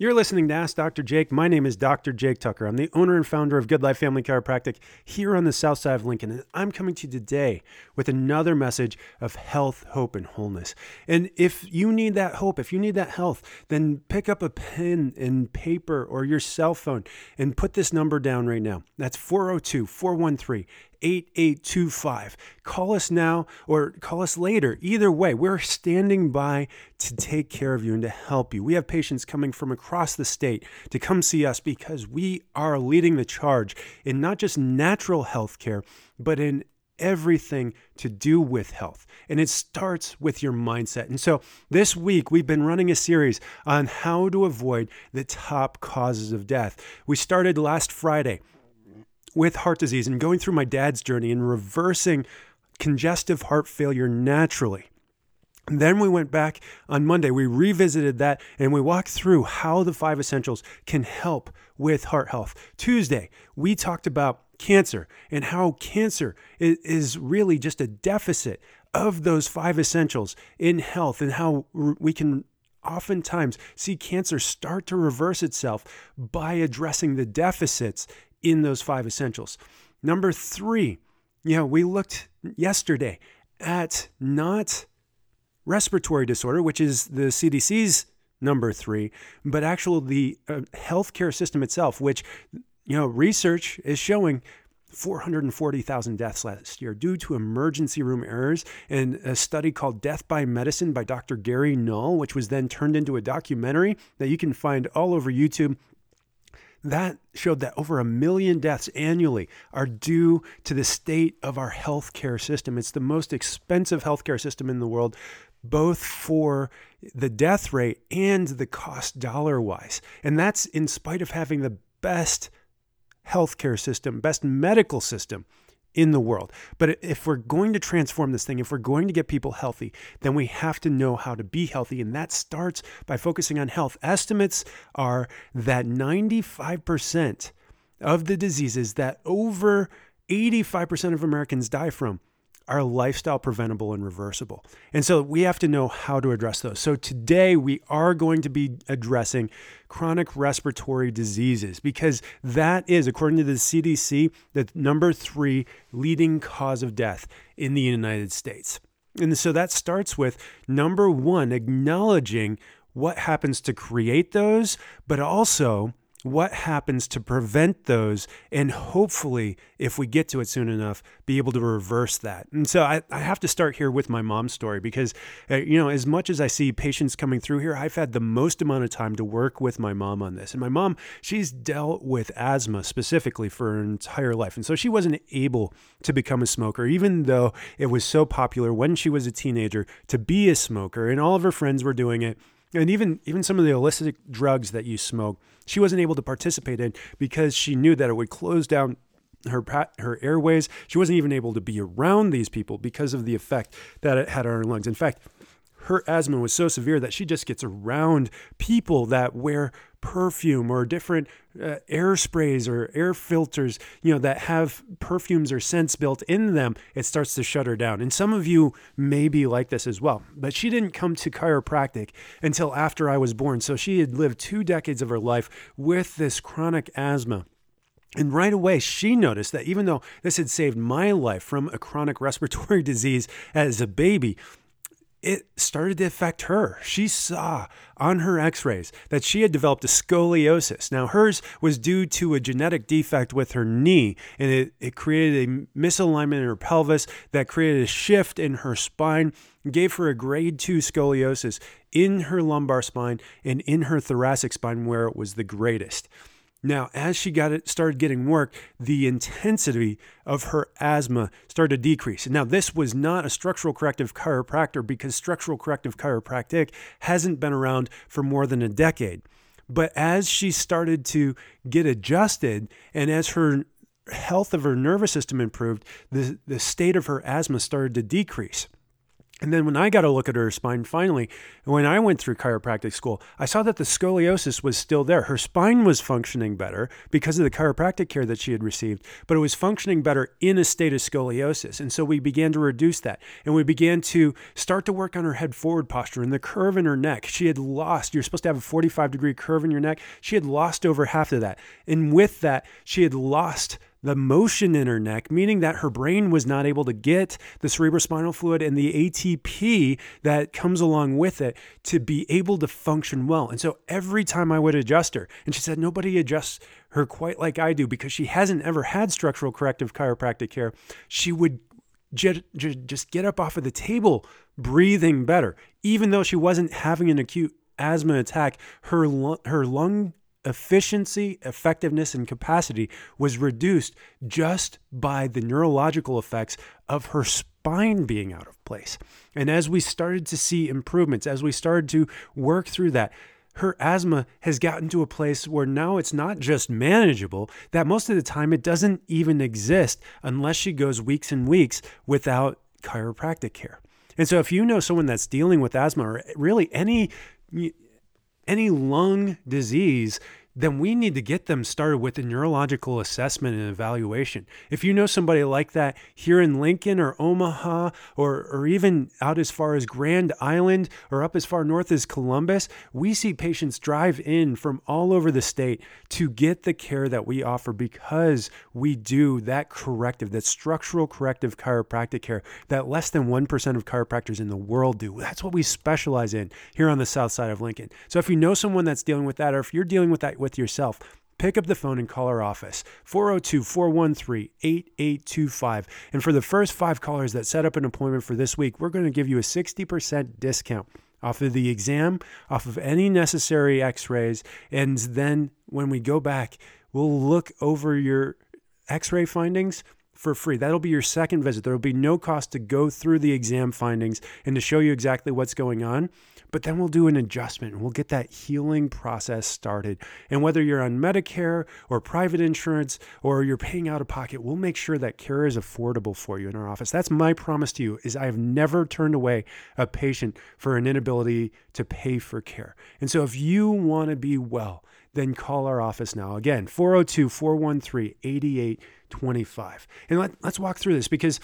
You're listening to Ask Dr. Jake. My name is Dr. Jake Tucker. I'm the owner and founder of Good Life Family Chiropractic here on the south side of Lincoln. And I'm coming to you today with another message of health, hope, and wholeness. And if you need that hope, if you need that health, then pick up a pen and paper or your cell phone and put this number down right now. That's 402 413 8825. Call us now or call us later. Either way, we're standing by to take care of you and to help you. We have patients coming from across the state to come see us because we are leading the charge in not just natural health care, but in everything to do with health. And it starts with your mindset. And so this week, we've been running a series on how to avoid the top causes of death. We started last Friday with heart disease and going through my dad's journey and reversing congestive heart failure naturally. And then we went back on Monday, we revisited that and we walked through how the five essentials can help with heart health. Tuesday, we talked about cancer and how cancer is really just a deficit of those five essentials in health and how we can oftentimes see cancer start to reverse itself by addressing the deficits in those five essentials. Number three, you know, we looked yesterday at not respiratory disorder, which is the CDC's number three, but actually the uh, healthcare system itself, which, you know, research is showing 440,000 deaths last year due to emergency room errors. And a study called Death by Medicine by Dr. Gary Null, which was then turned into a documentary that you can find all over YouTube that showed that over a million deaths annually are due to the state of our healthcare system. It's the most expensive healthcare system in the world, both for the death rate and the cost dollar wise. And that's in spite of having the best healthcare system, best medical system in the world. But if we're going to transform this thing, if we're going to get people healthy, then we have to know how to be healthy. And that starts by focusing on health. Estimates are that 95% of the diseases that over 85% of Americans die from are lifestyle preventable and reversible. And so we have to know how to address those. So today we are going to be addressing chronic respiratory diseases because that is, according to the CDC, the number three leading cause of death in the United States. And so that starts with number one, acknowledging what happens to create those, but also what happens to prevent those and hopefully if we get to it soon enough be able to reverse that. And so i, I have to start here with my mom's story because uh, you know as much as i see patients coming through here i've had the most amount of time to work with my mom on this. And my mom she's dealt with asthma specifically for her entire life. And so she wasn't able to become a smoker even though it was so popular when she was a teenager to be a smoker. And all of her friends were doing it and even even some of the illicit drugs that you smoke, she wasn't able to participate in because she knew that it would close down her her airways. She wasn't even able to be around these people because of the effect that it had on her lungs. In fact, her asthma was so severe that she just gets around people that wear perfume or different uh, air sprays or air filters, you know, that have perfumes or scents built in them, it starts to shut her down. And some of you may be like this as well. But she didn't come to chiropractic until after I was born. So she had lived two decades of her life with this chronic asthma. And right away, she noticed that even though this had saved my life from a chronic respiratory disease as a baby, it started to affect her. She saw on her x rays that she had developed a scoliosis. Now, hers was due to a genetic defect with her knee, and it, it created a misalignment in her pelvis that created a shift in her spine, gave her a grade two scoliosis in her lumbar spine and in her thoracic spine, where it was the greatest. Now, as she got it, started getting work, the intensity of her asthma started to decrease. Now, this was not a structural corrective chiropractor because structural corrective chiropractic hasn't been around for more than a decade. But as she started to get adjusted and as her health of her nervous system improved, the, the state of her asthma started to decrease. And then when I got a look at her spine finally, when I went through chiropractic school, I saw that the scoliosis was still there. Her spine was functioning better because of the chiropractic care that she had received, but it was functioning better in a state of scoliosis. And so we began to reduce that. And we began to start to work on her head forward posture and the curve in her neck. She had lost, you're supposed to have a 45 degree curve in your neck. She had lost over half of that. And with that, she had lost the motion in her neck, meaning that her brain was not able to get the cerebrospinal fluid and the ATP that comes along with it to be able to function well. And so every time I would adjust her, and she said nobody adjusts her quite like I do because she hasn't ever had structural corrective chiropractic care, she would just get up off of the table breathing better. Even though she wasn't having an acute asthma attack, her, her lung efficiency, effectiveness, and capacity was reduced just by the neurological effects of her spine being out of place. And as we started to see improvements, as we started to work through that, her asthma has gotten to a place where now it's not just manageable, that most of the time it doesn't even exist unless she goes weeks and weeks without chiropractic care. And so if you know someone that's dealing with asthma or really any any lung disease, then we need to get them started with a neurological assessment and evaluation. If you know somebody like that here in Lincoln or Omaha or, or even out as far as Grand Island or up as far north as Columbus, we see patients drive in from all over the state to get the care that we offer because we do that corrective, that structural corrective chiropractic care that less than 1% of chiropractors in the world do. That's what we specialize in here on the south side of Lincoln. So if you know someone that's dealing with that, or if you're dealing with that with yourself, pick up the phone and call our office 402 413 8825. And for the first five callers that set up an appointment for this week, we're going to give you a 60% discount off of the exam, off of any necessary x rays. And then when we go back, we'll look over your x ray findings for free. That'll be your second visit. There will be no cost to go through the exam findings and to show you exactly what's going on. But then we'll do an adjustment and we'll get that healing process started. And whether you're on Medicare or private insurance or you're paying out of pocket, we'll make sure that care is affordable for you in our office. That's my promise to you is I have never turned away a patient for an inability to pay for care. And so if you want to be well, then call our office now. Again, 402 413 8825. And let, let's walk through this because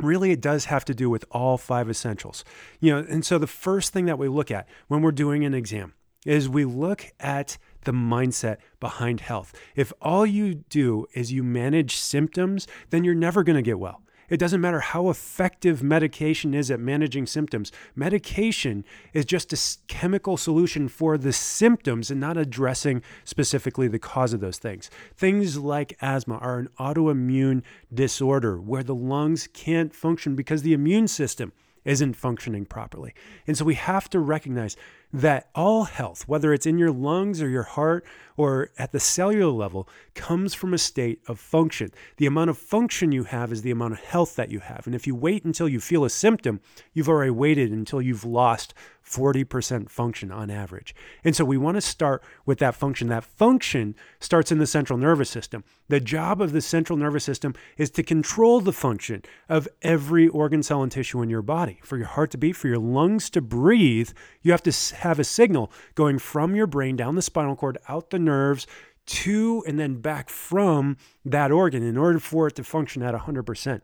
really it does have to do with all five essentials. You know, and so the first thing that we look at when we're doing an exam is we look at the mindset behind health. If all you do is you manage symptoms, then you're never going to get well. It doesn't matter how effective medication is at managing symptoms. Medication is just a chemical solution for the symptoms and not addressing specifically the cause of those things. Things like asthma are an autoimmune disorder where the lungs can't function because the immune system isn't functioning properly. And so we have to recognize that all health, whether it's in your lungs or your heart or at the cellular level, comes from a state of function. The amount of function you have is the amount of health that you have. And if you wait until you feel a symptom, you've already waited until you've lost 40% function on average. And so we want to start with that function. That function starts in the central nervous system. The job of the central nervous system is to control the function of every organ, cell, and tissue in your body. For your heart to beat, for your lungs to breathe, you have to have a signal going from your brain down the spinal cord, out the nerves, to and then back from that organ in order for it to function at 100%.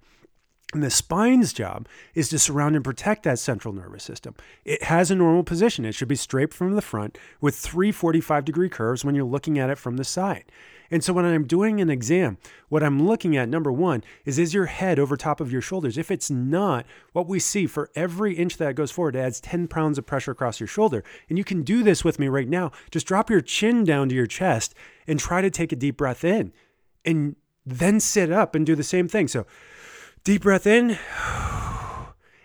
And the spine's job is to surround and protect that central nervous system. It has a normal position. It should be straight from the front with three 45 degree curves when you're looking at it from the side. And so when I'm doing an exam, what I'm looking at, number one, is is your head over top of your shoulders? If it's not, what we see for every inch that goes forward, adds 10 pounds of pressure across your shoulder. And you can do this with me right now. Just drop your chin down to your chest and try to take a deep breath in. And then sit up and do the same thing. So Deep breath in.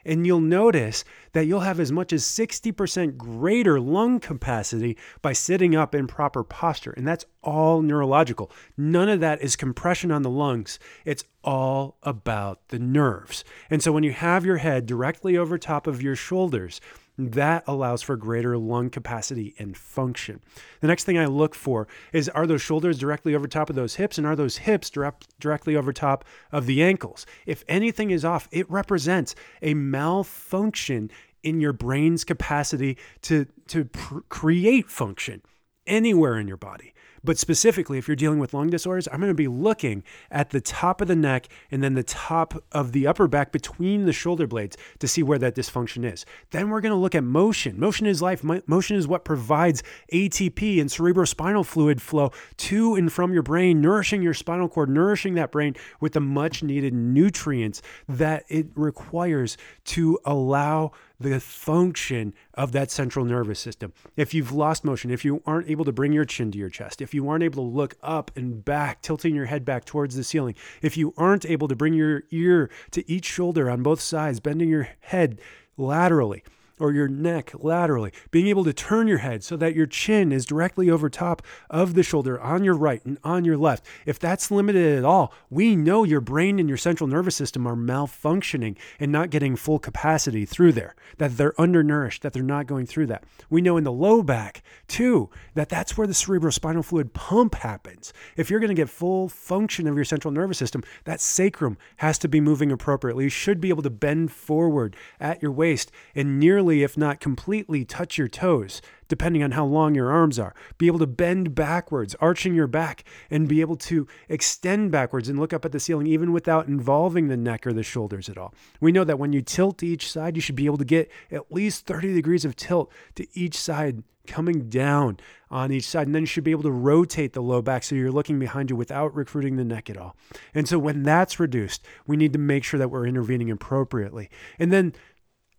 And you'll notice that you'll have as much as 60% greater lung capacity by sitting up in proper posture. And that's all neurological. None of that is compression on the lungs. It's all about the nerves. And so when you have your head directly over top of your shoulders, That allows for greater lung capacity and function. The next thing I look for is are those shoulders directly over top of those hips and are those hips direct, directly over top of the ankles? If anything is off, it represents a malfunction in your brain's capacity to, to pr- create function anywhere in your body. But specifically, if you're dealing with lung disorders, I'm going to be looking at the top of the neck and then the top of the upper back between the shoulder blades to see where that dysfunction is. Then we're going to look at motion. Motion is life. Motion is what provides ATP and cerebrospinal fluid flow to and from your brain, nourishing your spinal cord, nourishing that brain with the much needed nutrients that it requires to allow the function of that central nervous system. If you've lost motion, if you aren't able to bring your chin to your chest, if you aren't able to look up and back, tilting your head back towards the ceiling, if you aren't able to bring your ear to each shoulder on both sides, bending your head laterally, or your neck laterally, being able to turn your head so that your chin is directly over top of the shoulder on your right and on your left. If that's limited at all, we know your brain and your central nervous system are malfunctioning and not getting full capacity through there, that they're undernourished, that they're not going through that. We know in the low back, too, that that's where the cerebrospinal fluid pump happens. If you're going to get full function of your central nervous system, that sacrum has to be moving appropriately. You should be able to bend forward at your waist and nearly if not completely, touch your toes, depending on how long your arms are. Be able to bend backwards, arching your back, and be able to extend backwards and look up at the ceiling, even without involving the neck or the shoulders at all. We know that when you tilt to each side, you should be able to get at least 30 degrees of tilt to each side coming down on each side. And then you should be able to rotate the low back so you're looking behind you without recruiting the neck at all. And so when that's reduced, we need to make sure that we're intervening appropriately. And then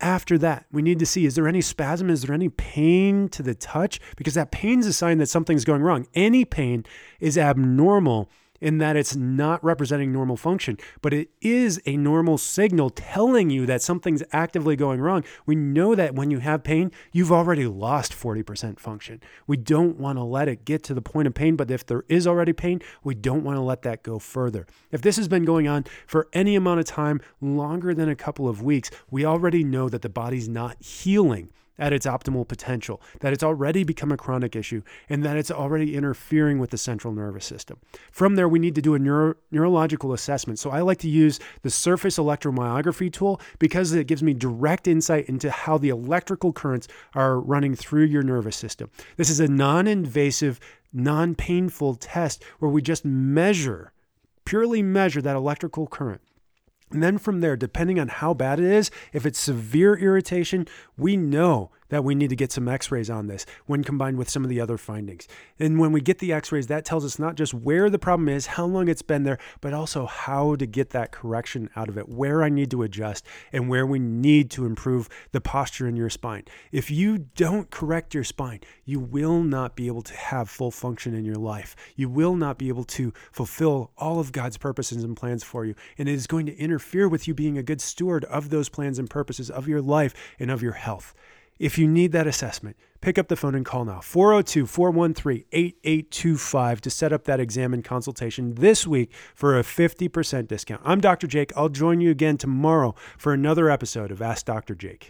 after that, we need to see is there any spasm? Is there any pain to the touch? Because that pain is a sign that something's going wrong. Any pain is abnormal in that it's not representing normal function, but it is a normal signal telling you that something's actively going wrong. We know that when you have pain, you've already lost 40% function. We don't want to let it get to the point of pain, but if there is already pain, we don't want to let that go further. If this has been going on for any amount of time, longer than a couple of weeks, we already know that the body's not healing at its optimal potential, that it's already become a chronic issue, and that it's already interfering with the central nervous system. From there, we need to do a neuro- neurological assessment. So I like to use the surface electromyography tool because it gives me direct insight into how the electrical currents are running through your nervous system. This is a non invasive, non painful test where we just measure, purely measure that electrical current. And then from there, depending on how bad it is, if it's severe irritation, we know that we need to get some x rays on this when combined with some of the other findings. And when we get the x rays, that tells us not just where the problem is, how long it's been there, but also how to get that correction out of it, where I need to adjust, and where we need to improve the posture in your spine. If you don't correct your spine, you will not be able to have full function in your life. You will not be able to fulfill all of God's purposes and plans for you. And it is going to interfere with you being a good steward of those plans and purposes of your life and of your health. If you need that assessment, pick up the phone and call now 402 413 8825 to set up that exam and consultation this week for a 50% discount. I'm Dr. Jake. I'll join you again tomorrow for another episode of Ask Dr. Jake.